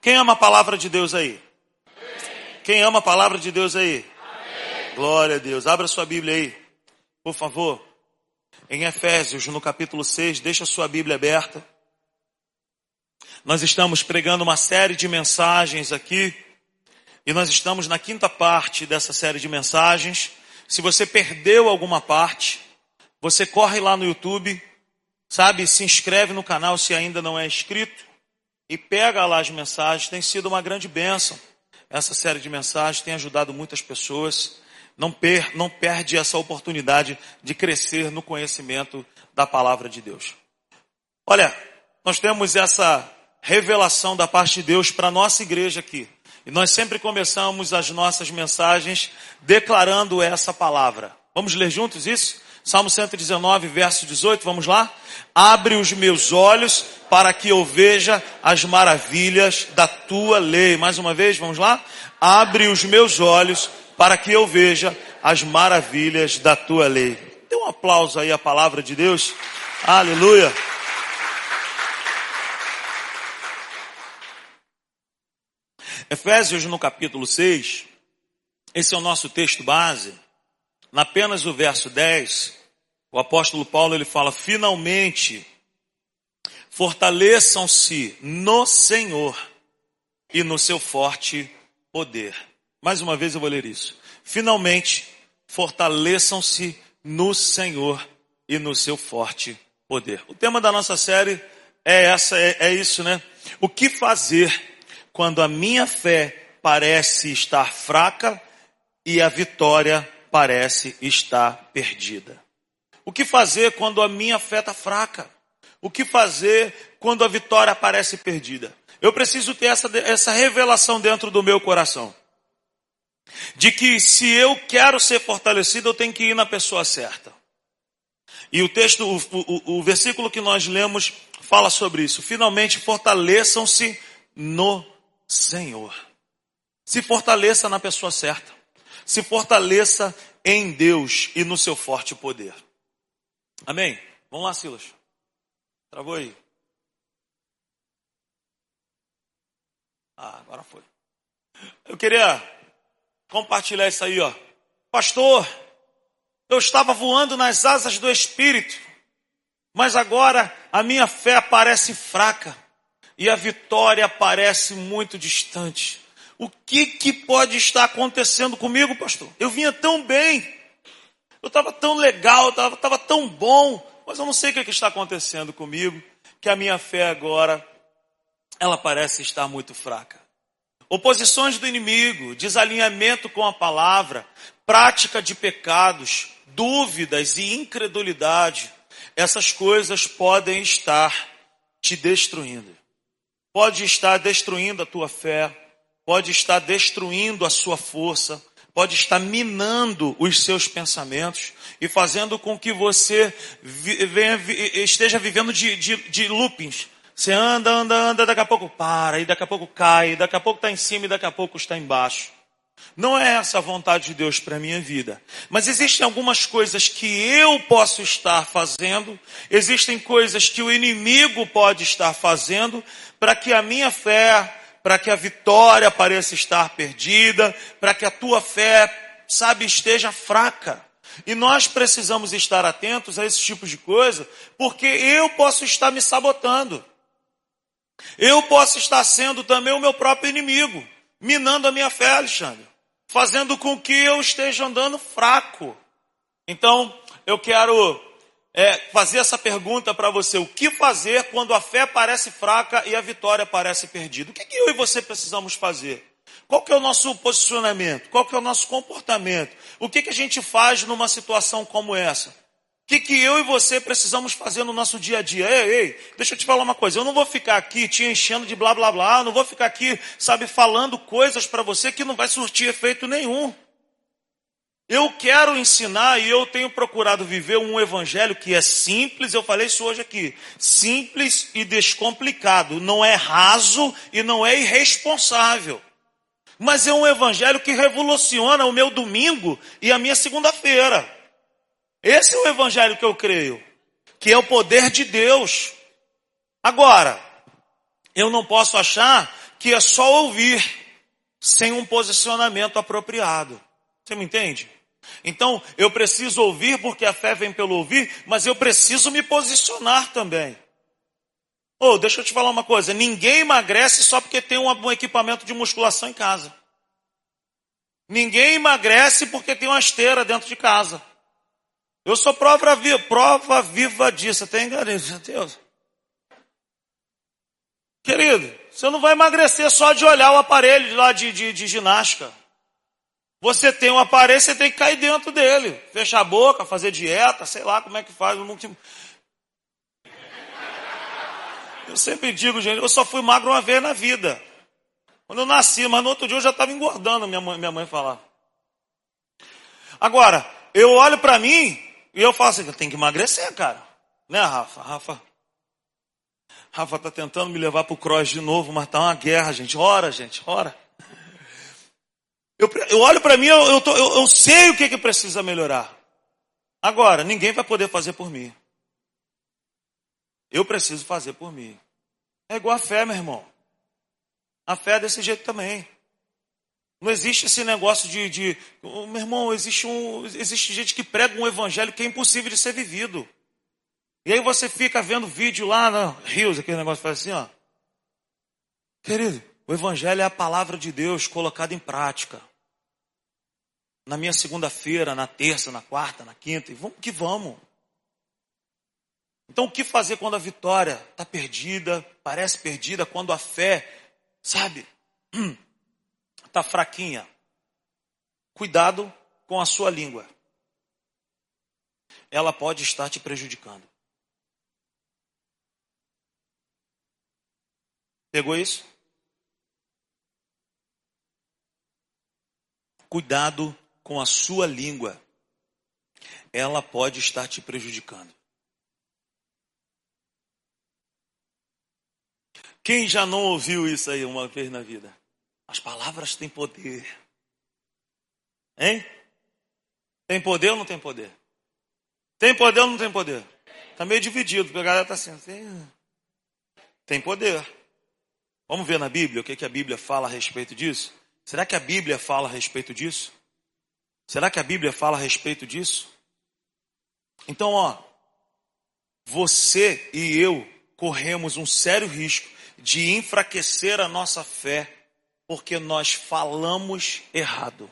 Quem ama a palavra de Deus aí? Quem ama a palavra de Deus aí? Glória a Deus. Abra sua Bíblia aí, por favor. Em Efésios, no capítulo 6, deixa sua Bíblia aberta. Nós estamos pregando uma série de mensagens aqui. E nós estamos na quinta parte dessa série de mensagens. Se você perdeu alguma parte, você corre lá no YouTube, sabe, se inscreve no canal se ainda não é inscrito e pega lá as mensagens. Tem sido uma grande bênção. Essa série de mensagens tem ajudado muitas pessoas não, per, não perde essa oportunidade de crescer no conhecimento da palavra de Deus. Olha, nós temos essa revelação da parte de Deus para a nossa igreja aqui. E nós sempre começamos as nossas mensagens declarando essa palavra. Vamos ler juntos isso? Salmo 119, verso 18, vamos lá? Abre os meus olhos para que eu veja as maravilhas da tua lei. Mais uma vez, vamos lá? Abre os meus olhos para que eu veja as maravilhas da tua lei. Dê um aplauso aí à palavra de Deus. Aleluia. Efésios no capítulo 6, esse é o nosso texto base. Na apenas o verso 10, o apóstolo Paulo ele fala: "Finalmente fortaleçam-se no Senhor e no seu forte poder." Mais uma vez eu vou ler isso. Finalmente, fortaleçam-se no Senhor e no seu forte poder. O tema da nossa série é essa, é, é isso, né? O que fazer quando a minha fé parece estar fraca e a vitória parece estar perdida? O que fazer quando a minha fé está fraca? O que fazer quando a vitória parece perdida? Eu preciso ter essa, essa revelação dentro do meu coração de que se eu quero ser fortalecido, eu tenho que ir na pessoa certa. E o texto, o, o, o versículo que nós lemos fala sobre isso. Finalmente fortaleçam-se no Senhor. Se fortaleça na pessoa certa. Se fortaleça em Deus e no seu forte poder. Amém? Vamos lá, Silas. Travou aí. Ah, agora foi. Eu queria compartilhar isso aí, ó. Pastor, eu estava voando nas asas do Espírito, mas agora a minha fé parece fraca e a vitória parece muito distante. O que, que pode estar acontecendo comigo, pastor? Eu vinha tão bem, eu estava tão legal, estava tava tão bom, mas eu não sei o que, que está acontecendo comigo, que a minha fé agora, ela parece estar muito fraca oposições do inimigo, desalinhamento com a palavra, prática de pecados, dúvidas e incredulidade, essas coisas podem estar te destruindo. Pode estar destruindo a tua fé, pode estar destruindo a sua força, pode estar minando os seus pensamentos e fazendo com que você esteja vivendo de, de, de loopings, você anda, anda, anda, daqui a pouco para, e daqui a pouco cai, daqui a pouco está em cima e daqui a pouco está embaixo. Não é essa a vontade de Deus para a minha vida. Mas existem algumas coisas que eu posso estar fazendo, existem coisas que o inimigo pode estar fazendo, para que a minha fé, para que a vitória pareça estar perdida, para que a tua fé, sabe, esteja fraca. E nós precisamos estar atentos a esse tipo de coisa, porque eu posso estar me sabotando. Eu posso estar sendo também o meu próprio inimigo, minando a minha fé, Alexandre, fazendo com que eu esteja andando fraco. Então, eu quero é, fazer essa pergunta para você: o que fazer quando a fé parece fraca e a vitória parece perdida? O que, que eu e você precisamos fazer? Qual que é o nosso posicionamento? Qual que é o nosso comportamento? O que, que a gente faz numa situação como essa? que, que eu e você precisamos fazer no nosso dia a dia? Ei, ei, deixa eu te falar uma coisa. Eu não vou ficar aqui te enchendo de blá blá blá, não vou ficar aqui, sabe, falando coisas para você que não vai surtir efeito nenhum. Eu quero ensinar e eu tenho procurado viver um evangelho que é simples, eu falei isso hoje aqui, simples e descomplicado, não é raso e não é irresponsável. Mas é um evangelho que revoluciona o meu domingo e a minha segunda-feira. Esse é o evangelho que eu creio, que é o poder de Deus. Agora, eu não posso achar que é só ouvir sem um posicionamento apropriado. Você me entende? Então, eu preciso ouvir porque a fé vem pelo ouvir, mas eu preciso me posicionar também. Oh, deixa eu te falar uma coisa: ninguém emagrece só porque tem um equipamento de musculação em casa. Ninguém emagrece porque tem uma esteira dentro de casa. Eu sou prova viva, prova viva disso. Até enganei, Deus. Querido, você não vai emagrecer só de olhar o aparelho lá de, de, de ginástica. Você tem um aparelho, você tem que cair dentro dele. Fechar a boca, fazer dieta, sei lá como é que faz. Eu sempre digo, gente, eu só fui magro uma vez na vida. Quando eu nasci, mas no outro dia eu já estava engordando, minha mãe, minha mãe falava. Agora, eu olho para mim e eu falo assim, eu tenho que emagrecer, cara. Né, Rafa? Rafa, Rafa tá tentando me levar pro cross de novo, mas tá uma guerra, gente. Ora, gente, ora. Eu, eu olho para mim, eu, eu, tô, eu, eu sei o que, que precisa melhorar. Agora, ninguém vai poder fazer por mim. Eu preciso fazer por mim. É igual a fé, meu irmão. A fé é desse jeito também. Não existe esse negócio de, de oh, meu irmão, existe, um, existe gente que prega um evangelho que é impossível de ser vivido. E aí você fica vendo vídeo lá na Rios, aquele negócio faz assim, ó. Querido, o evangelho é a palavra de Deus colocada em prática. Na minha segunda-feira, na terça, na quarta, na quinta, e vamos que vamos. Então, o que fazer quando a vitória está perdida, parece perdida, quando a fé, sabe, está fraquinha? Cuidado com a sua língua. Ela pode estar te prejudicando. Pegou isso? Cuidado com a sua língua. Ela pode estar te prejudicando. Quem já não ouviu isso aí uma vez na vida? As palavras têm poder. Hein? Tem poder ou não tem poder? Tem poder ou não tem poder? Está meio dividido, porque a galera está assim, assim. Tem poder. Vamos ver na Bíblia o que, que a Bíblia fala a respeito disso? Será que a Bíblia fala a respeito disso? Será que a Bíblia fala a respeito disso? Então, ó, você e eu corremos um sério risco de enfraquecer a nossa fé, porque nós falamos errado.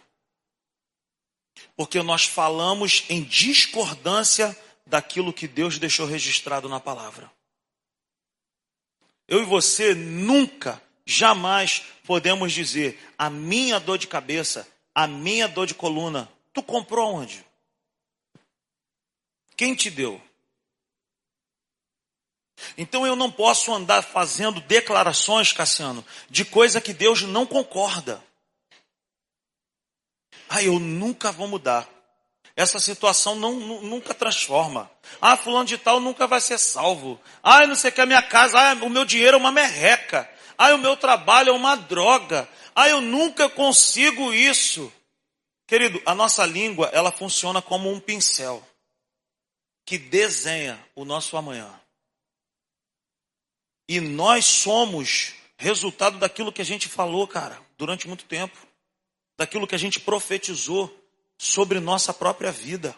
Porque nós falamos em discordância daquilo que Deus deixou registrado na palavra. Eu e você nunca, jamais podemos dizer: a minha dor de cabeça, a minha dor de coluna, tu comprou onde? Quem te deu? Então eu não posso andar fazendo declarações, Cassiano, de coisa que Deus não concorda. Ah, eu nunca vou mudar. Essa situação não, nunca transforma. Ah, fulano de tal nunca vai ser salvo. Ah, não sei o que, a minha casa, ah, o meu dinheiro é uma merreca. Ah, o meu trabalho é uma droga. Ah, eu nunca consigo isso. Querido, a nossa língua, ela funciona como um pincel que desenha o nosso amanhã. E nós somos resultado daquilo que a gente falou, cara, durante muito tempo. Daquilo que a gente profetizou sobre nossa própria vida.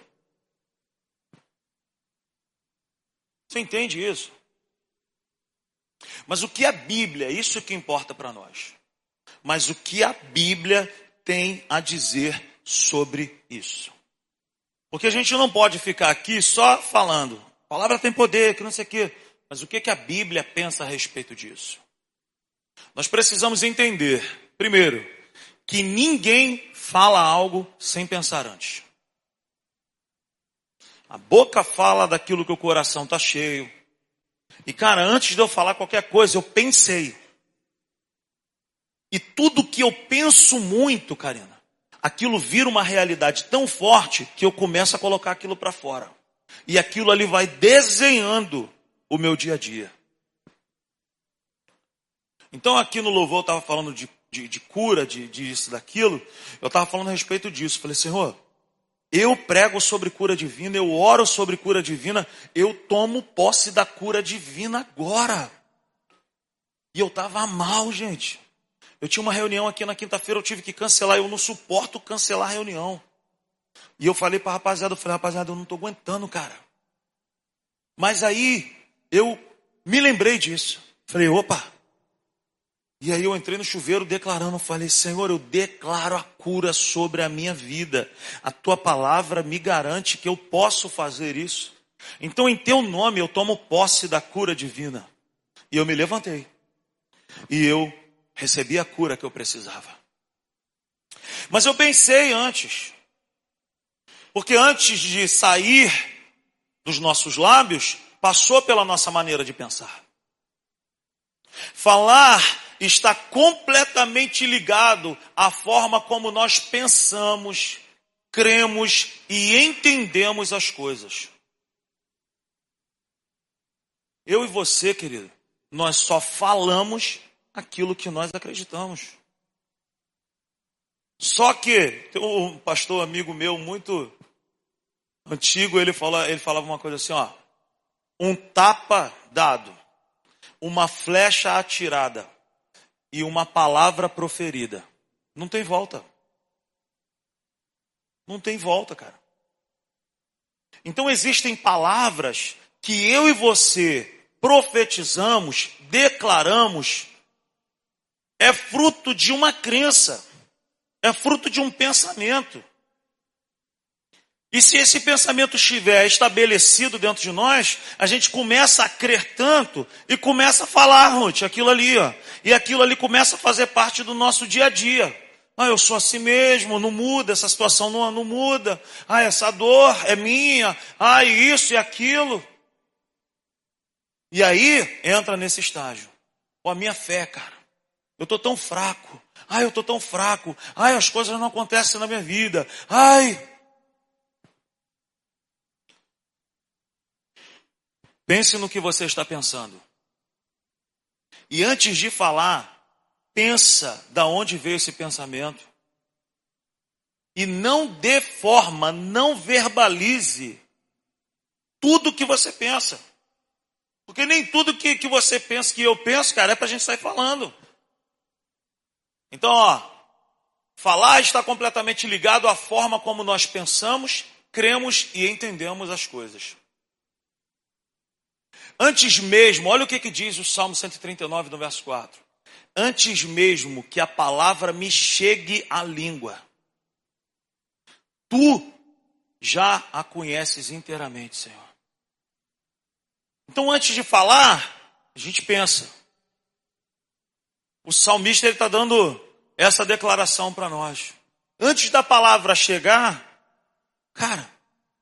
Você entende isso? Mas o que a Bíblia, isso que importa para nós. Mas o que a Bíblia tem a dizer sobre isso? Porque a gente não pode ficar aqui só falando, a palavra tem poder, que não sei o quê. Mas o que, que a Bíblia pensa a respeito disso? Nós precisamos entender, primeiro, que ninguém fala algo sem pensar antes. A boca fala daquilo que o coração está cheio. E cara, antes de eu falar qualquer coisa, eu pensei. E tudo que eu penso muito, Karina, aquilo vira uma realidade tão forte que eu começo a colocar aquilo para fora. E aquilo ali vai desenhando o meu dia a dia. Então aqui no louvor eu estava falando de, de, de, cura, de, disso, daquilo. Eu estava falando a respeito disso. Falei, Senhor, eu prego sobre cura divina, eu oro sobre cura divina, eu tomo posse da cura divina agora. E eu estava mal, gente. Eu tinha uma reunião aqui na quinta-feira, eu tive que cancelar, eu não suporto cancelar a reunião. E eu falei para a rapaziada, eu falei, rapaziada, eu não estou aguentando, cara. Mas aí eu me lembrei disso. Falei, opa. E aí eu entrei no chuveiro declarando, falei, Senhor, eu declaro a cura sobre a minha vida. A tua palavra me garante que eu posso fazer isso. Então, em teu nome, eu tomo posse da cura divina. E eu me levantei. E eu recebi a cura que eu precisava. Mas eu pensei antes. Porque antes de sair dos nossos lábios, passou pela nossa maneira de pensar. Falar está completamente ligado à forma como nós pensamos, cremos e entendemos as coisas. Eu e você, querido, nós só falamos aquilo que nós acreditamos. Só que tem um pastor amigo meu muito antigo, ele, fala, ele falava uma coisa assim, ó. Um tapa dado, uma flecha atirada e uma palavra proferida. Não tem volta. Não tem volta, cara. Então existem palavras que eu e você profetizamos, declaramos, é fruto de uma crença, é fruto de um pensamento. E se esse pensamento estiver estabelecido dentro de nós, a gente começa a crer tanto e começa a falar, Ruth, aquilo ali, ó. E aquilo ali começa a fazer parte do nosso dia a dia. Ah, eu sou assim mesmo, não muda, essa situação não, não muda. Ah, essa dor é minha. Ah, isso e aquilo. E aí entra nesse estágio. Ó, a minha fé, cara. Eu tô tão fraco. Ai, eu tô tão fraco. Ai, as coisas não acontecem na minha vida. Ai. Pense no que você está pensando. E antes de falar, pensa da onde veio esse pensamento. E não dê forma, não verbalize tudo que você pensa. Porque nem tudo que, que você pensa que eu penso, cara, é para a gente sair falando. Então, ó, falar está completamente ligado à forma como nós pensamos, cremos e entendemos as coisas. Antes mesmo, olha o que, que diz o Salmo 139, no verso 4. Antes mesmo que a palavra me chegue à língua, tu já a conheces inteiramente, Senhor. Então, antes de falar, a gente pensa. O salmista está dando essa declaração para nós. Antes da palavra chegar, cara,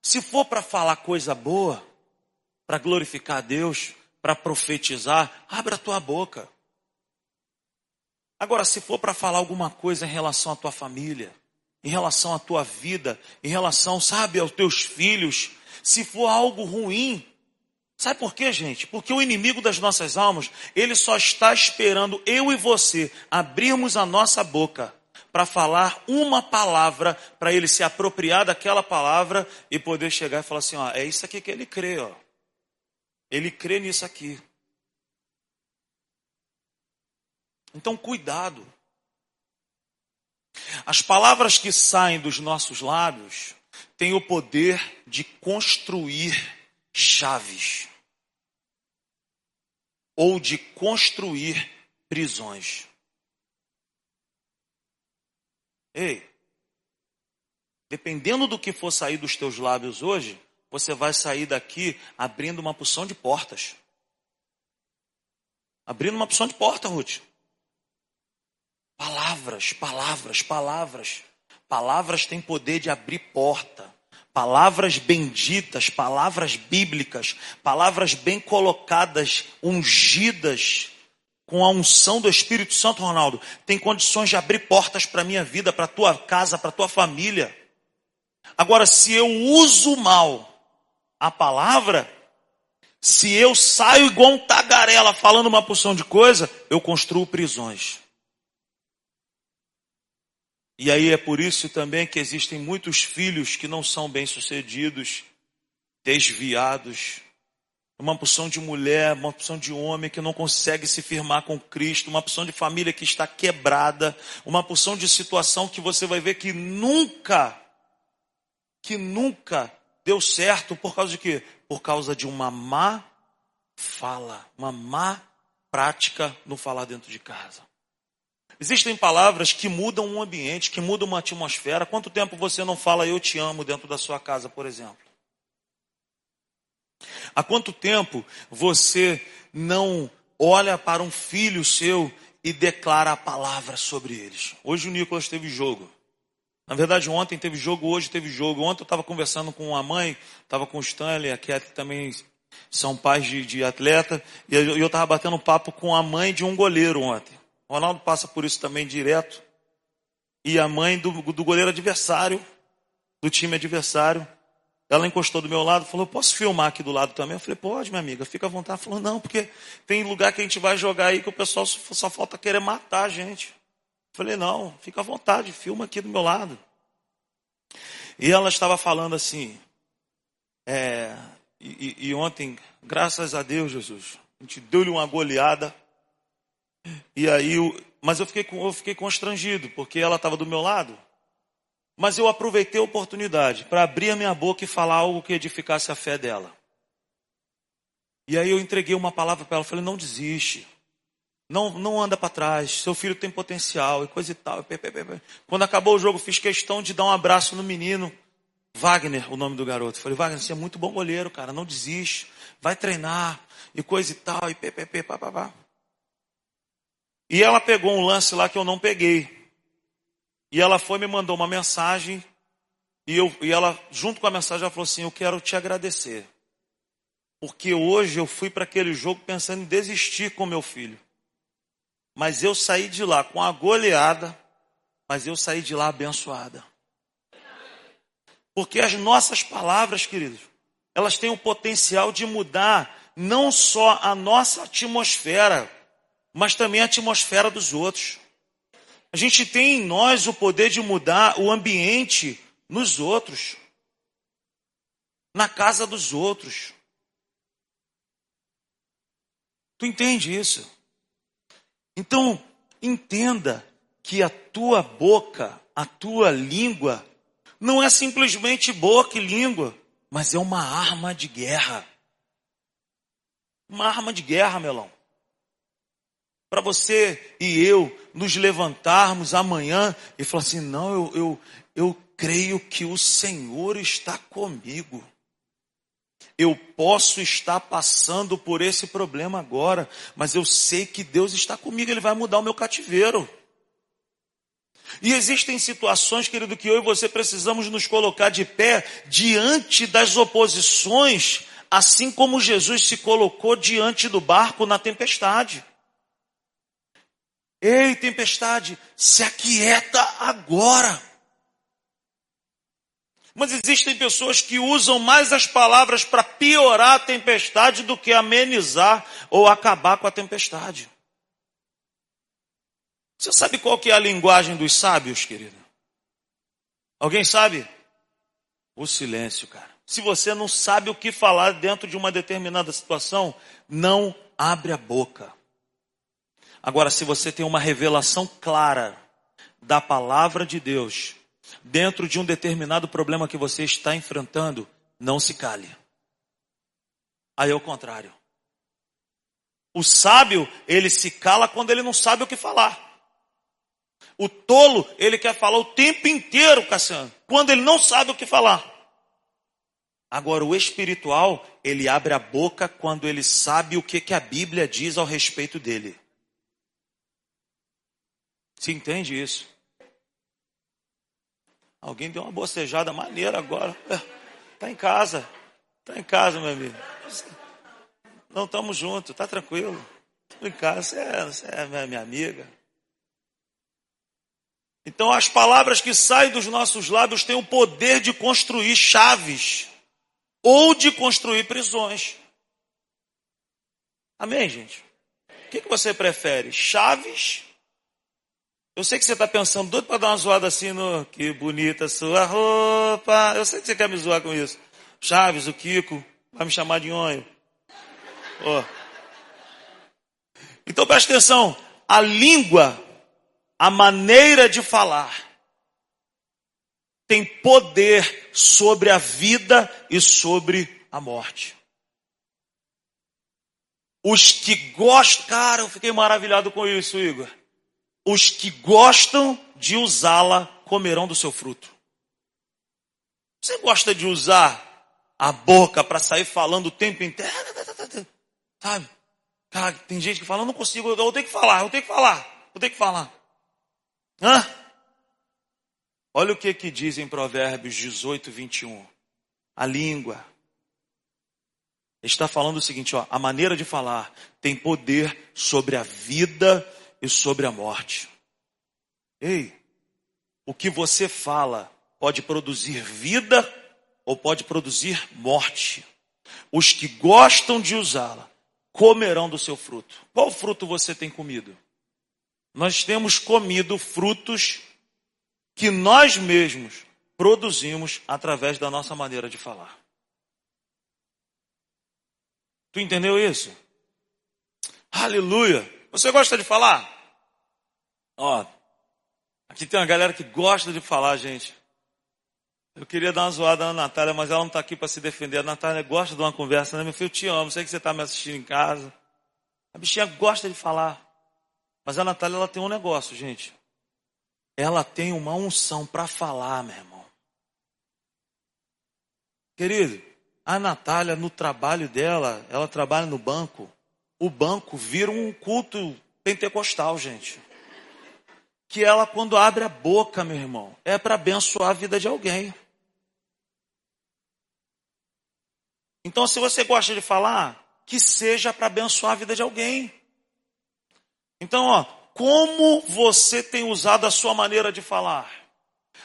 se for para falar coisa boa, para glorificar a Deus, para profetizar, abra a tua boca. Agora, se for para falar alguma coisa em relação à tua família, em relação à tua vida, em relação, sabe, aos teus filhos, se for algo ruim, Sabe por quê, gente? Porque o inimigo das nossas almas, ele só está esperando eu e você abrirmos a nossa boca para falar uma palavra, para ele se apropriar daquela palavra e poder chegar e falar assim: ó, é isso aqui que ele crê, ó. Ele crê nisso aqui. Então, cuidado. As palavras que saem dos nossos lábios têm o poder de construir chaves ou de construir prisões. Ei, dependendo do que for sair dos teus lábios hoje, você vai sair daqui abrindo uma porção de portas. Abrindo uma porção de porta, Ruth. Palavras, palavras, palavras. Palavras têm poder de abrir porta palavras benditas, palavras bíblicas, palavras bem colocadas, ungidas com a unção do Espírito Santo, Ronaldo, tem condições de abrir portas para a minha vida, para a tua casa, para a tua família. Agora, se eu uso mal a palavra, se eu saio igual um tagarela falando uma porção de coisa, eu construo prisões. E aí é por isso também que existem muitos filhos que não são bem-sucedidos, desviados, uma porção de mulher, uma porção de homem que não consegue se firmar com Cristo, uma porção de família que está quebrada, uma porção de situação que você vai ver que nunca, que nunca deu certo por causa de quê? Por causa de uma má fala, uma má prática no falar dentro de casa. Existem palavras que mudam um ambiente, que mudam uma atmosfera. Quanto tempo você não fala eu te amo dentro da sua casa, por exemplo? Há quanto tempo você não olha para um filho seu e declara a palavra sobre eles? Hoje o Nicolas teve jogo. Na verdade, ontem teve jogo, hoje teve jogo. Ontem eu estava conversando com a mãe, estava com o Stanley, que também são pais de, de atleta, e eu estava batendo papo com a mãe de um goleiro ontem. O Ronaldo passa por isso também direto. E a mãe do, do goleiro adversário, do time adversário, ela encostou do meu lado falou: Posso filmar aqui do lado também? Eu falei: Pode, minha amiga, fica à vontade. Falou: Não, porque tem lugar que a gente vai jogar aí que o pessoal só, só falta querer matar a gente. Eu falei: Não, fica à vontade, filma aqui do meu lado. E ela estava falando assim: é, e, e, ontem, graças a Deus, Jesus, a gente deu-lhe uma goleada. E aí, mas eu fiquei, eu fiquei constrangido, porque ela estava do meu lado. Mas eu aproveitei a oportunidade para abrir a minha boca e falar algo que edificasse a fé dela. E aí eu entreguei uma palavra para ela, falei: não desiste. Não, não anda para trás, seu filho tem potencial e coisa e tal. Quando acabou o jogo, fiz questão de dar um abraço no menino. Wagner, o nome do garoto. Falei, Wagner, você é muito bom goleiro, cara, não desiste, vai treinar e coisa e tal, e ppp, papapá. E ela pegou um lance lá que eu não peguei. E ela foi me mandou uma mensagem e, eu, e ela, junto com a mensagem, ela falou assim: Eu quero te agradecer. Porque hoje eu fui para aquele jogo pensando em desistir com meu filho. Mas eu saí de lá com a goleada, mas eu saí de lá abençoada. Porque as nossas palavras, queridos, elas têm o potencial de mudar não só a nossa atmosfera, mas também a atmosfera dos outros. A gente tem em nós o poder de mudar o ambiente nos outros, na casa dos outros. Tu entende isso? Então, entenda que a tua boca, a tua língua, não é simplesmente boca e língua, mas é uma arma de guerra. Uma arma de guerra, melão para você e eu nos levantarmos amanhã e falar assim: não, eu, eu, eu creio que o Senhor está comigo. Eu posso estar passando por esse problema agora, mas eu sei que Deus está comigo, Ele vai mudar o meu cativeiro. E existem situações, querido, que eu e você precisamos nos colocar de pé diante das oposições, assim como Jesus se colocou diante do barco na tempestade. Ei, tempestade, se aquieta agora. Mas existem pessoas que usam mais as palavras para piorar a tempestade do que amenizar ou acabar com a tempestade. Você sabe qual que é a linguagem dos sábios, querido? Alguém sabe? O silêncio, cara. Se você não sabe o que falar dentro de uma determinada situação, não abre a boca. Agora, se você tem uma revelação clara da palavra de Deus dentro de um determinado problema que você está enfrentando, não se cale. Aí é o contrário. O sábio, ele se cala quando ele não sabe o que falar. O tolo, ele quer falar o tempo inteiro, Cassiano, quando ele não sabe o que falar. Agora, o espiritual, ele abre a boca quando ele sabe o que, que a Bíblia diz ao respeito dele. Se entende isso? Alguém deu uma bocejada maneira agora. Está em casa. Está em casa, meu amigo. Não estamos juntos, está tranquilo. Estou em casa, você é, você é minha amiga. Então as palavras que saem dos nossos lábios têm o poder de construir chaves ou de construir prisões. Amém, gente? O que, que você prefere? Chaves eu sei que você está pensando, doido para dar uma zoada assim no. Que bonita sua roupa. Eu sei que você quer me zoar com isso. Chaves, o Kiko, vai me chamar de onho. Oh. Então preste atenção. A língua, a maneira de falar, tem poder sobre a vida e sobre a morte. Os que gostam, cara, eu fiquei maravilhado com isso, Igor. Os que gostam de usá-la comerão do seu fruto. Você gosta de usar a boca para sair falando o tempo inteiro? Sabe? Cara, tem gente que fala, eu não consigo, eu tenho que falar, eu tenho que falar, eu tenho que falar. Hã? Olha o que que diz em Provérbios 18, 21. A língua. Está falando o seguinte, ó, a maneira de falar tem poder sobre a vida e sobre a morte. Ei, o que você fala pode produzir vida ou pode produzir morte. Os que gostam de usá-la comerão do seu fruto. Qual fruto você tem comido? Nós temos comido frutos que nós mesmos produzimos através da nossa maneira de falar. Tu entendeu isso? Aleluia! Você gosta de falar? Ó, aqui tem uma galera que gosta de falar, gente. Eu queria dar uma zoada na Natália, mas ela não está aqui para se defender. A Natália gosta de uma conversa, né? Meu filho, eu te amo, sei que você está me assistindo em casa. A bichinha gosta de falar. Mas a Natália, ela tem um negócio, gente ela tem uma unção para falar, meu irmão. Querido, a Natália, no trabalho dela, ela trabalha no banco. O banco vira um culto pentecostal, gente. Que ela, quando abre a boca, meu irmão, é para abençoar a vida de alguém. Então, se você gosta de falar, que seja para abençoar a vida de alguém. Então, ó, como você tem usado a sua maneira de falar.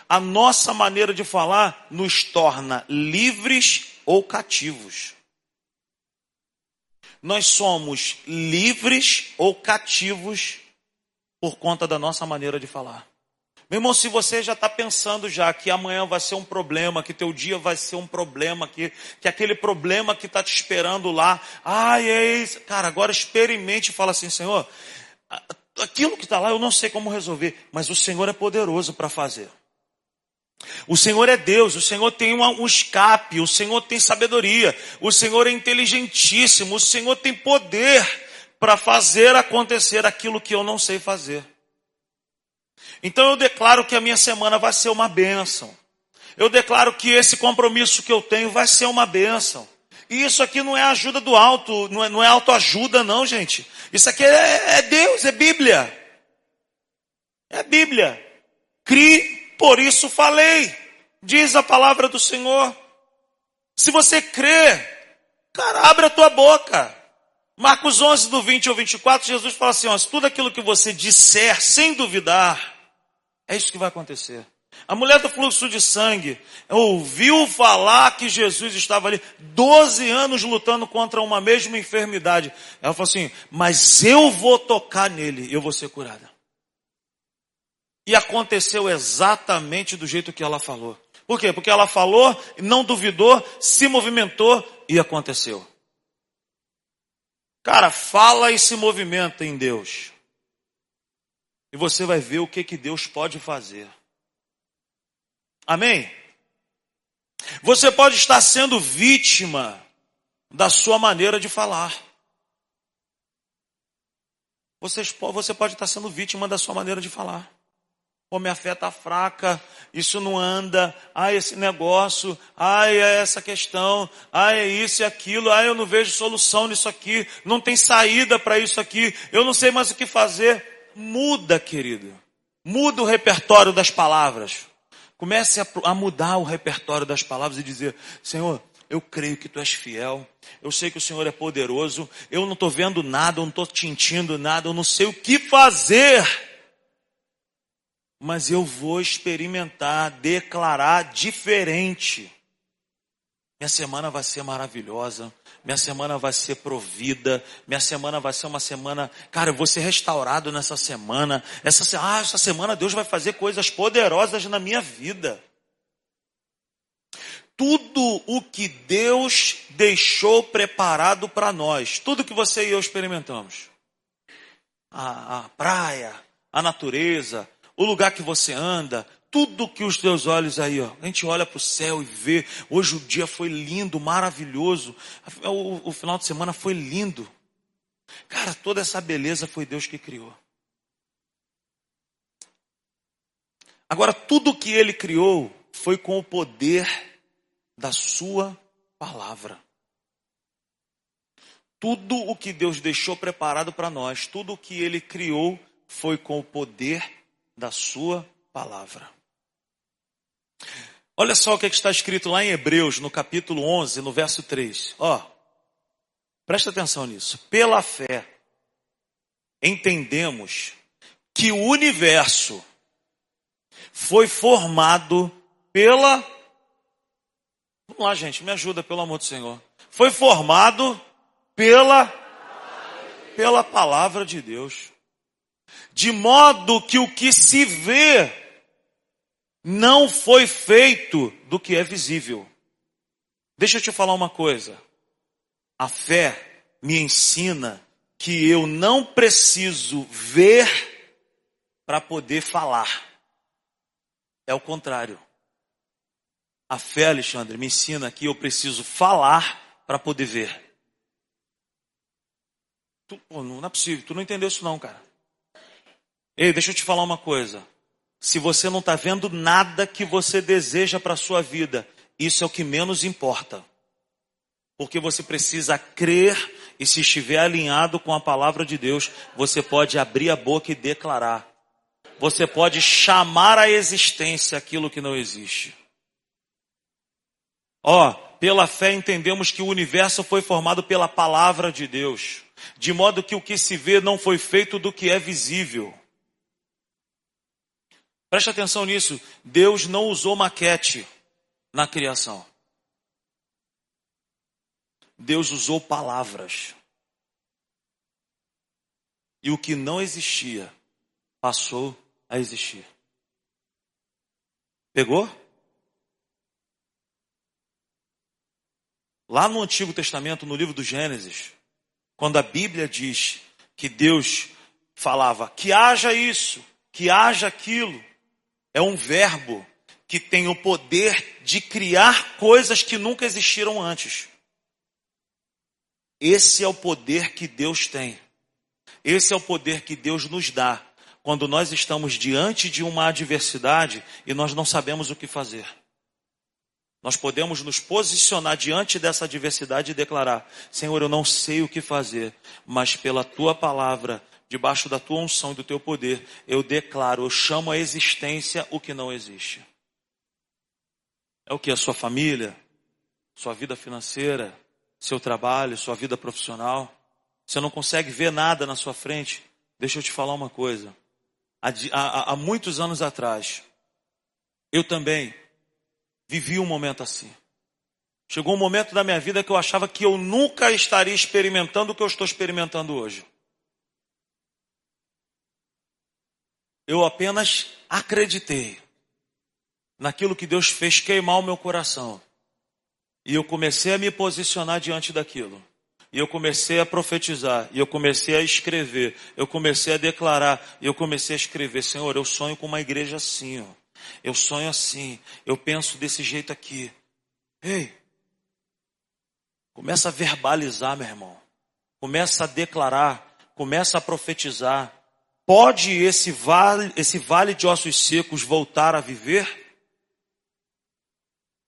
A nossa maneira de falar nos torna livres ou cativos. Nós somos livres ou cativos por conta da nossa maneira de falar. Meu irmão, se você já está pensando já que amanhã vai ser um problema, que teu dia vai ser um problema, que, que aquele problema que está te esperando lá, ai, é isso. Cara, agora experimente e fala assim, Senhor, aquilo que está lá eu não sei como resolver, mas o Senhor é poderoso para fazer. O Senhor é Deus, o Senhor tem um escape, o Senhor tem sabedoria, o Senhor é inteligentíssimo, o Senhor tem poder para fazer acontecer aquilo que eu não sei fazer. Então eu declaro que a minha semana vai ser uma bênção. Eu declaro que esse compromisso que eu tenho vai ser uma bênção. E isso aqui não é ajuda do alto, não é, não é autoajuda, não, gente. Isso aqui é, é Deus, é Bíblia. É Bíblia. Cri, por isso falei. Diz a palavra do Senhor. Se você crê, cara, abre a tua boca. Marcos 11, do 20 ao 24, Jesus fala assim: ó, tudo aquilo que você disser sem duvidar, é isso que vai acontecer. A mulher do fluxo de sangue ouviu falar que Jesus estava ali 12 anos lutando contra uma mesma enfermidade. Ela falou assim: Mas eu vou tocar nele eu vou ser curada. E aconteceu exatamente do jeito que ela falou. Por quê? Porque ela falou, não duvidou, se movimentou e aconteceu. Cara, fala e se movimenta em Deus. E você vai ver o que, que Deus pode fazer. Amém? Você pode estar sendo vítima da sua maneira de falar. Você, você pode estar sendo vítima da sua maneira de falar. Pô, minha fé está fraca, isso não anda, ai, esse negócio, ai, é essa questão, ai, é isso e aquilo, ai, eu não vejo solução nisso aqui, não tem saída para isso aqui, eu não sei mais o que fazer. Muda, querido. Muda o repertório das palavras. Comece a, a mudar o repertório das palavras e dizer: Senhor, eu creio que tu és fiel, eu sei que o Senhor é poderoso, eu não estou vendo nada, eu não estou sentindo nada, eu não sei o que fazer, mas eu vou experimentar, declarar diferente. Minha semana vai ser maravilhosa, minha semana vai ser provida, minha semana vai ser uma semana, cara, eu vou ser restaurado nessa semana. Essa, ah, essa semana Deus vai fazer coisas poderosas na minha vida. tudo o que Deus deixou preparado para nós, tudo que você e eu experimentamos. A, a, praia, a natureza, o lugar que você anda, tudo que os teus olhos aí, ó, a gente olha para o céu e vê, hoje o dia foi lindo, maravilhoso, o, o final de semana foi lindo. Cara, toda essa beleza foi Deus que criou. Agora, tudo que ele criou foi com o poder da sua palavra. Tudo o que Deus deixou preparado para nós, tudo o que ele criou foi com o poder da sua palavra. Olha só o que, é que está escrito lá em Hebreus, no capítulo 11, no verso 3. Ó, presta atenção nisso. Pela fé, entendemos que o universo foi formado pela. Vamos lá, gente, me ajuda, pelo amor do Senhor. Foi formado pela. Pela palavra de Deus. De modo que o que se vê não foi feito do que é visível. Deixa eu te falar uma coisa. A fé me ensina que eu não preciso ver para poder falar. É o contrário. A fé, Alexandre, me ensina que eu preciso falar para poder ver. Tu, pô, não é possível, tu não entendeu isso não, cara. Ei, deixa eu te falar uma coisa. Se você não está vendo nada que você deseja para a sua vida, isso é o que menos importa. Porque você precisa crer e se estiver alinhado com a palavra de Deus, você pode abrir a boca e declarar você pode chamar à existência aquilo que não existe. Ó, oh, pela fé entendemos que o universo foi formado pela palavra de Deus, de modo que o que se vê não foi feito do que é visível. Preste atenção nisso. Deus não usou maquete na criação. Deus usou palavras. E o que não existia passou a existir. Pegou? Lá no Antigo Testamento, no livro do Gênesis, quando a Bíblia diz que Deus falava que haja isso, que haja aquilo, é um verbo que tem o poder de criar coisas que nunca existiram antes. Esse é o poder que Deus tem. Esse é o poder que Deus nos dá quando nós estamos diante de uma adversidade e nós não sabemos o que fazer. Nós podemos nos posicionar diante dessa adversidade e declarar: Senhor, eu não sei o que fazer, mas pela tua palavra, debaixo da tua unção e do teu poder, eu declaro, eu chamo a existência o que não existe. É o que? A sua família, sua vida financeira, seu trabalho, sua vida profissional. Você não consegue ver nada na sua frente. Deixa eu te falar uma coisa há, há, há muitos anos atrás, eu também vivi um momento assim. Chegou um momento da minha vida que eu achava que eu nunca estaria experimentando o que eu estou experimentando hoje. Eu apenas acreditei naquilo que Deus fez queimar o meu coração. E eu comecei a me posicionar diante daquilo. E eu comecei a profetizar, e eu comecei a escrever, eu comecei a declarar, e eu comecei a escrever, Senhor, eu sonho com uma igreja assim, ó. Eu sonho assim, eu penso desse jeito aqui. Ei, começa a verbalizar, meu irmão. Começa a declarar, começa a profetizar. Pode esse vale, esse vale de ossos secos voltar a viver?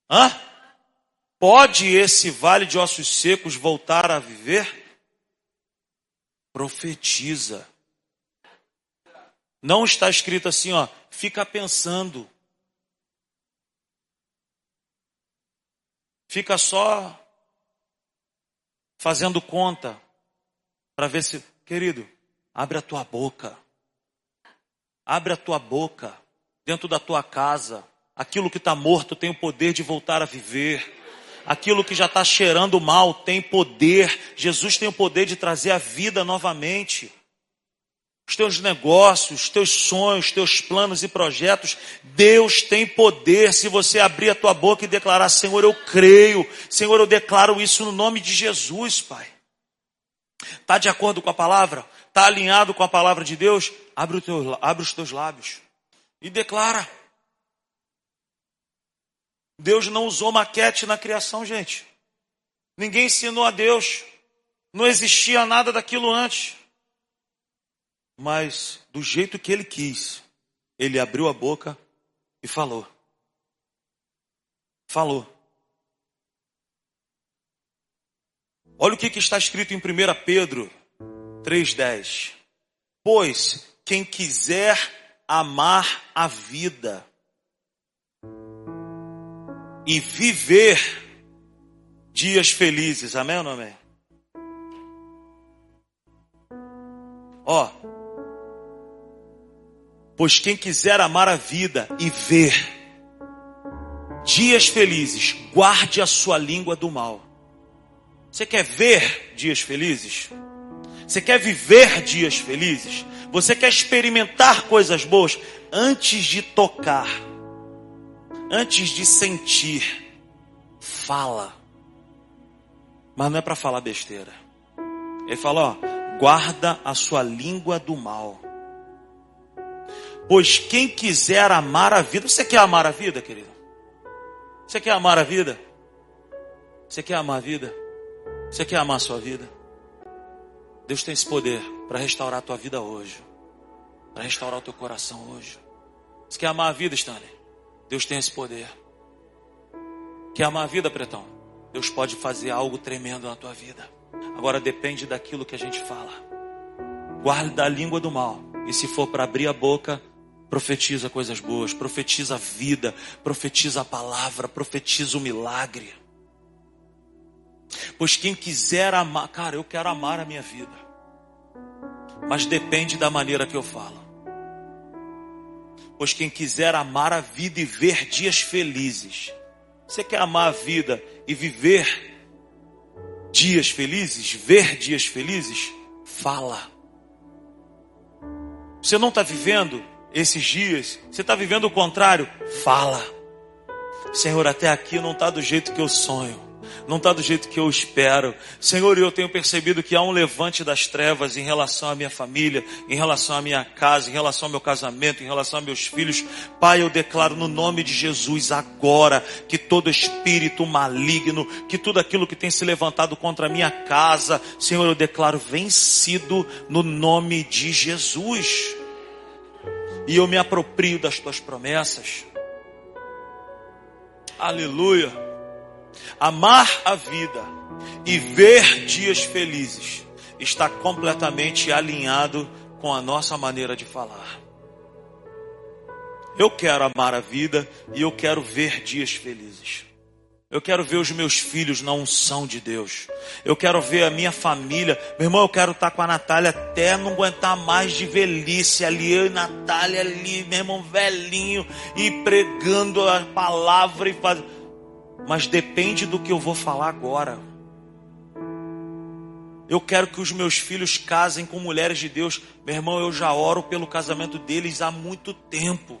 Hã? Pode esse vale de ossos secos voltar a viver? Profetiza. Não está escrito assim, ó, fica pensando. Fica só fazendo conta para ver se, querido, abre a tua boca. Abre a tua boca dentro da tua casa. Aquilo que está morto tem o poder de voltar a viver aquilo que já está cheirando mal tem poder. Jesus tem o poder de trazer a vida novamente. os teus negócios, os teus sonhos, os teus planos e projetos. Deus tem poder se você abrir a tua boca e declarar: Senhor, eu creio, Senhor, eu declaro isso no nome de Jesus, Pai. Está de acordo com a palavra? Está alinhado com a palavra de Deus? Abre, teu, abre os teus lábios e declara. Deus não usou maquete na criação, gente. Ninguém ensinou a Deus. Não existia nada daquilo antes. Mas do jeito que ele quis, ele abriu a boca e falou. Falou. Olha o que, que está escrito em 1 Pedro 3,10. Pois quem quiser amar a vida e viver dias felizes, amém ou não amém? Ó, pois quem quiser amar a vida e ver dias felizes, guarde a sua língua do mal. Você quer ver dias felizes? Você quer viver dias felizes? Você quer experimentar coisas boas? Antes de tocar, antes de sentir, fala. Mas não é para falar besteira. Ele fala, ó, guarda a sua língua do mal. Pois quem quiser amar a vida, você quer amar a vida, querido? Você quer amar a vida? Você quer amar a vida? Você quer amar a sua vida? Deus tem esse poder para restaurar a tua vida hoje. Para restaurar o teu coração hoje. Você quer amar a vida, Stanley? Deus tem esse poder. Quer amar a vida, pretão? Deus pode fazer algo tremendo na tua vida. Agora depende daquilo que a gente fala. Guarda a língua do mal. E se for para abrir a boca, profetiza coisas boas, profetiza a vida, profetiza a palavra, profetiza o milagre. Pois quem quiser amar, cara, eu quero amar a minha vida. Mas depende da maneira que eu falo. Pois quem quiser amar a vida e ver dias felizes. Você quer amar a vida e viver dias felizes? Ver dias felizes? Fala. Você não está vivendo esses dias? Você está vivendo o contrário? Fala. Senhor, até aqui não está do jeito que eu sonho não está do jeito que eu espero. Senhor, eu tenho percebido que há um levante das trevas em relação à minha família, em relação à minha casa, em relação ao meu casamento, em relação aos meus filhos. Pai, eu declaro no nome de Jesus agora que todo espírito maligno, que tudo aquilo que tem se levantado contra a minha casa, Senhor, eu declaro vencido no nome de Jesus. E eu me aproprio das tuas promessas. Aleluia. Amar a vida e ver dias felizes está completamente alinhado com a nossa maneira de falar. Eu quero amar a vida e eu quero ver dias felizes. Eu quero ver os meus filhos na unção de Deus. Eu quero ver a minha família. Meu irmão, eu quero estar com a Natália até não aguentar mais de velhice ali. Eu e Natália ali, meu irmão, velhinho, e pregando a palavra e fazendo mas depende do que eu vou falar agora. Eu quero que os meus filhos casem com mulheres de Deus. Meu irmão, eu já oro pelo casamento deles há muito tempo.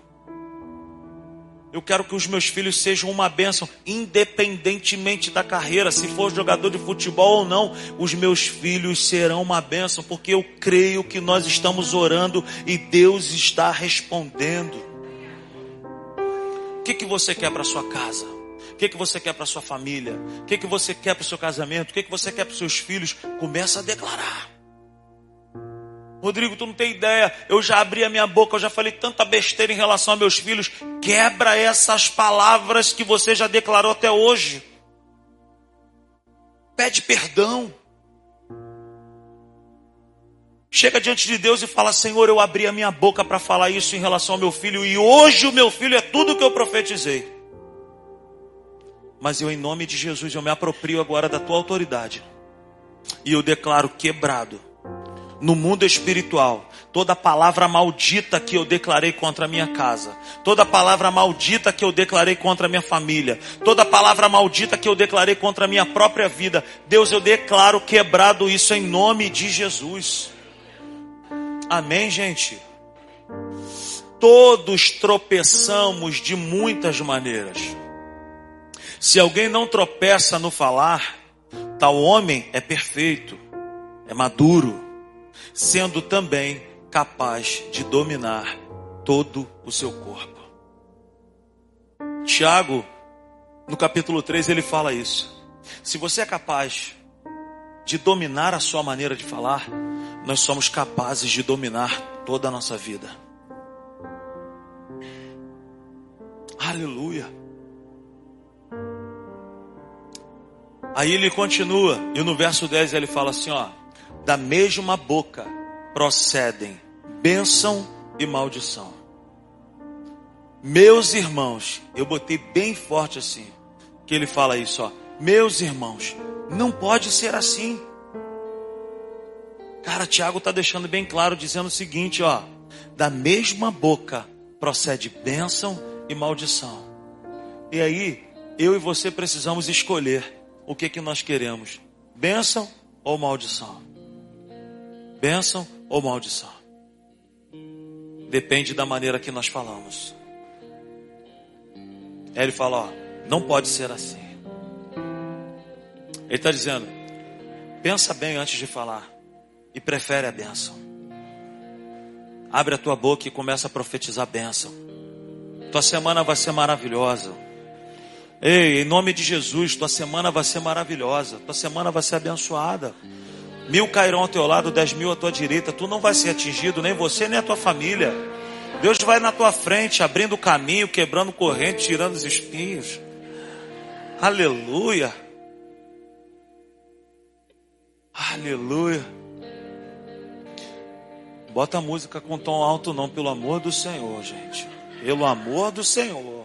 Eu quero que os meus filhos sejam uma bênção, independentemente da carreira, se for jogador de futebol ou não, os meus filhos serão uma bênção, porque eu creio que nós estamos orando e Deus está respondendo. O que, que você quer para sua casa? O que, que você quer para sua família? O que, que você quer para o seu casamento? O que, que você quer para os seus filhos? Começa a declarar. Rodrigo, tu não tem ideia. Eu já abri a minha boca, eu já falei tanta besteira em relação a meus filhos. Quebra essas palavras que você já declarou até hoje. Pede perdão. Chega diante de Deus e fala: Senhor, eu abri a minha boca para falar isso em relação ao meu filho, e hoje o meu filho é tudo o que eu profetizei. Mas eu, em nome de Jesus, eu me aproprio agora da tua autoridade. E eu declaro quebrado no mundo espiritual toda palavra maldita que eu declarei contra a minha casa, toda palavra maldita que eu declarei contra a minha família, toda palavra maldita que eu declarei contra a minha própria vida. Deus, eu declaro quebrado isso em nome de Jesus. Amém, gente? Todos tropeçamos de muitas maneiras. Se alguém não tropeça no falar, tal homem é perfeito, é maduro, sendo também capaz de dominar todo o seu corpo. Tiago, no capítulo 3, ele fala isso. Se você é capaz de dominar a sua maneira de falar, nós somos capazes de dominar toda a nossa vida. Aleluia. Aí ele continua, e no verso 10 ele fala assim: ó, da mesma boca procedem bênção e maldição. Meus irmãos, eu botei bem forte assim, que ele fala isso, ó. Meus irmãos, não pode ser assim. Cara, Tiago está deixando bem claro, dizendo o seguinte, ó. Da mesma boca procede bênção e maldição. E aí, eu e você precisamos escolher o que que nós queremos: bênção ou maldição? Bênção ou maldição? Depende da maneira que nós falamos. Aí ele fala: ó, não pode ser assim. Ele está dizendo: pensa bem antes de falar e prefere a bênção. Abre a tua boca e começa a profetizar bênção. Tua semana vai ser maravilhosa. Ei, em nome de Jesus, tua semana vai ser maravilhosa. Tua semana vai ser abençoada. Mil cairão ao teu lado, dez mil à tua direita. Tu não vai ser atingido, nem você, nem a tua família. Deus vai na tua frente, abrindo caminho, quebrando corrente, tirando os espinhos. Aleluia. Aleluia. Bota a música com tom alto, não, pelo amor do Senhor, gente. Pelo amor do Senhor.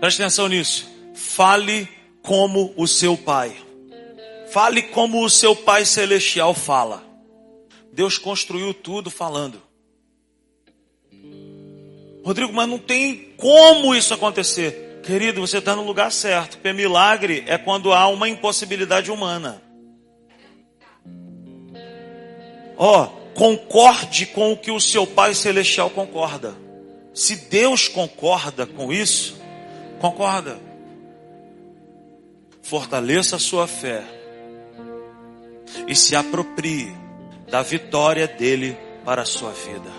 Preste atenção nisso. Fale como o seu pai. Fale como o seu pai celestial fala. Deus construiu tudo falando. Rodrigo, mas não tem como isso acontecer. Querido, você está no lugar certo. Porque milagre é quando há uma impossibilidade humana. Ó, oh, concorde com o que o seu Pai Celestial concorda. Se Deus concorda com isso, concorda. Fortaleça a sua fé e se aproprie da vitória dele para a sua vida.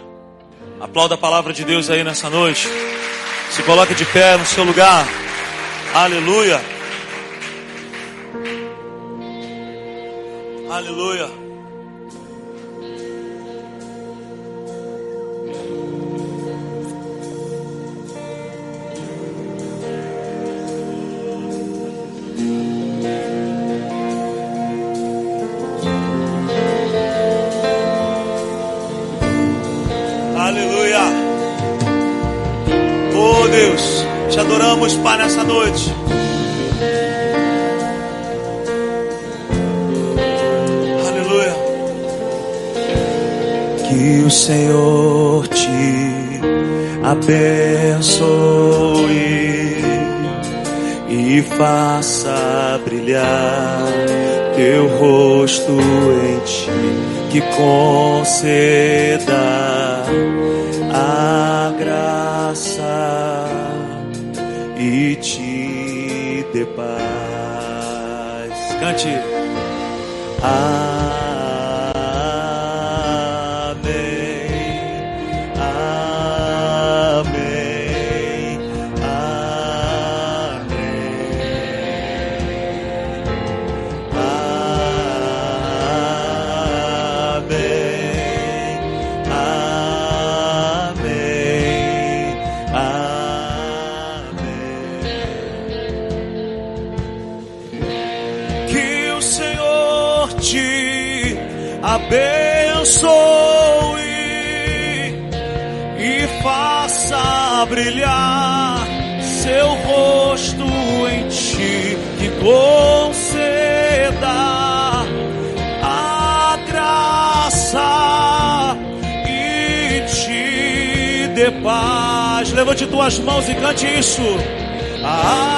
Aplauda a palavra de Deus aí nessa noite. Se coloque de pé no seu lugar. Aleluia. Aleluia. Adoramos, Pai, nessa noite. Aleluia. Que o Senhor te abençoe e faça brilhar teu rosto em ti, que conceda a graça e te dê paz. Cante. Ah. Brilhar seu rosto em ti, que conceda a graça e te dê paz. Levante tuas mãos e cante isso. Ah,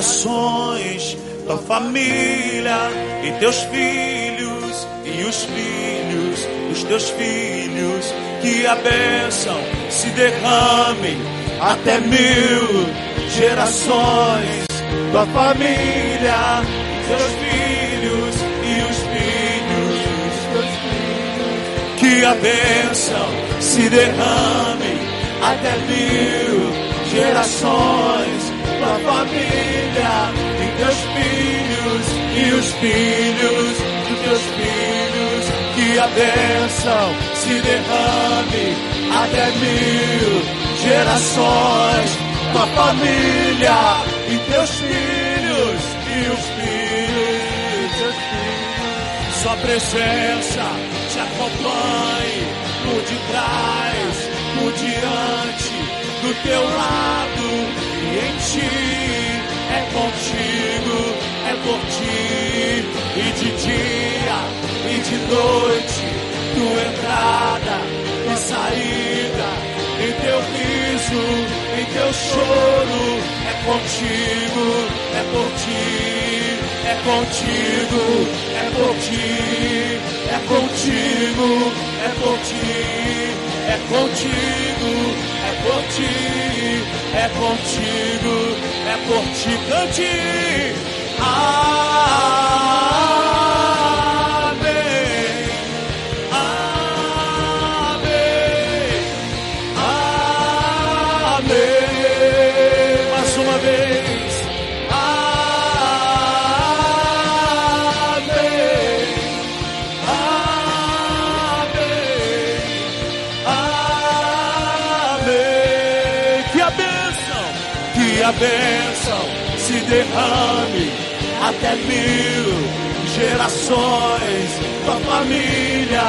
gerações, tua família e teus filhos e os filhos dos teus filhos, que a bênção se derrame até mil gerações, tua família, teus filhos e os filhos dos teus filhos, que a bênção se derrame até mil gerações, tua família e teus filhos e os filhos dos teus filhos, que a bênção se derrame até mil gerações, tua família e teus filhos e os filhos, teus filhos. Sua presença te acompanhe por detrás, por diante, do teu lado ti. É contigo, é por ti, e de dia e de noite, tua entrada e saída, em teu riso, em teu choro, é contigo, é é contigo, é por ti, é contigo, é por ti, é contigo, é por ti, é contigo, é por ti, cante. Amém. Até mil gerações, tua família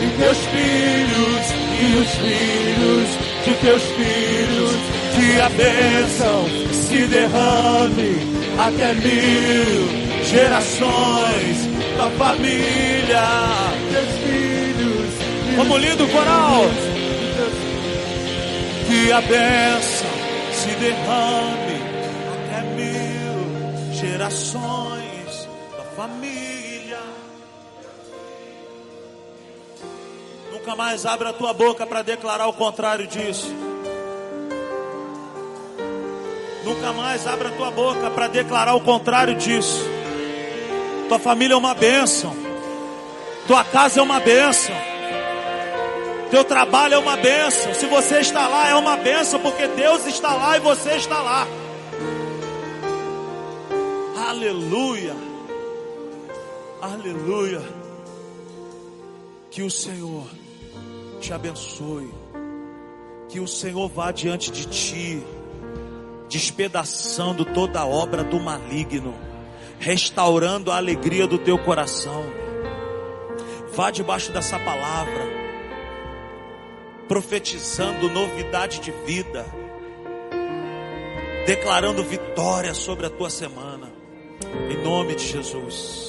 e teus filhos e os filhos de teus filhos, que a bênção se derrame até mil gerações, tua família, teus filhos. Vamos lindo coral. Que a bênção se derrame gerações da família. Nunca mais abra a tua boca para declarar o contrário disso. Nunca mais abra a tua boca para declarar o contrário disso. Tua família é uma bênção. Tua casa é uma bênção. Teu trabalho é uma bênção. Se você está lá, é uma bênção, porque Deus está lá e você está lá. Aleluia. Aleluia. Que o Senhor te abençoe. Que o Senhor vá diante de ti, despedaçando toda a obra do maligno, restaurando a alegria do teu coração. Vá debaixo dessa palavra profetizando novidade de vida, declarando vitória sobre a tua semana, em nome de Jesus.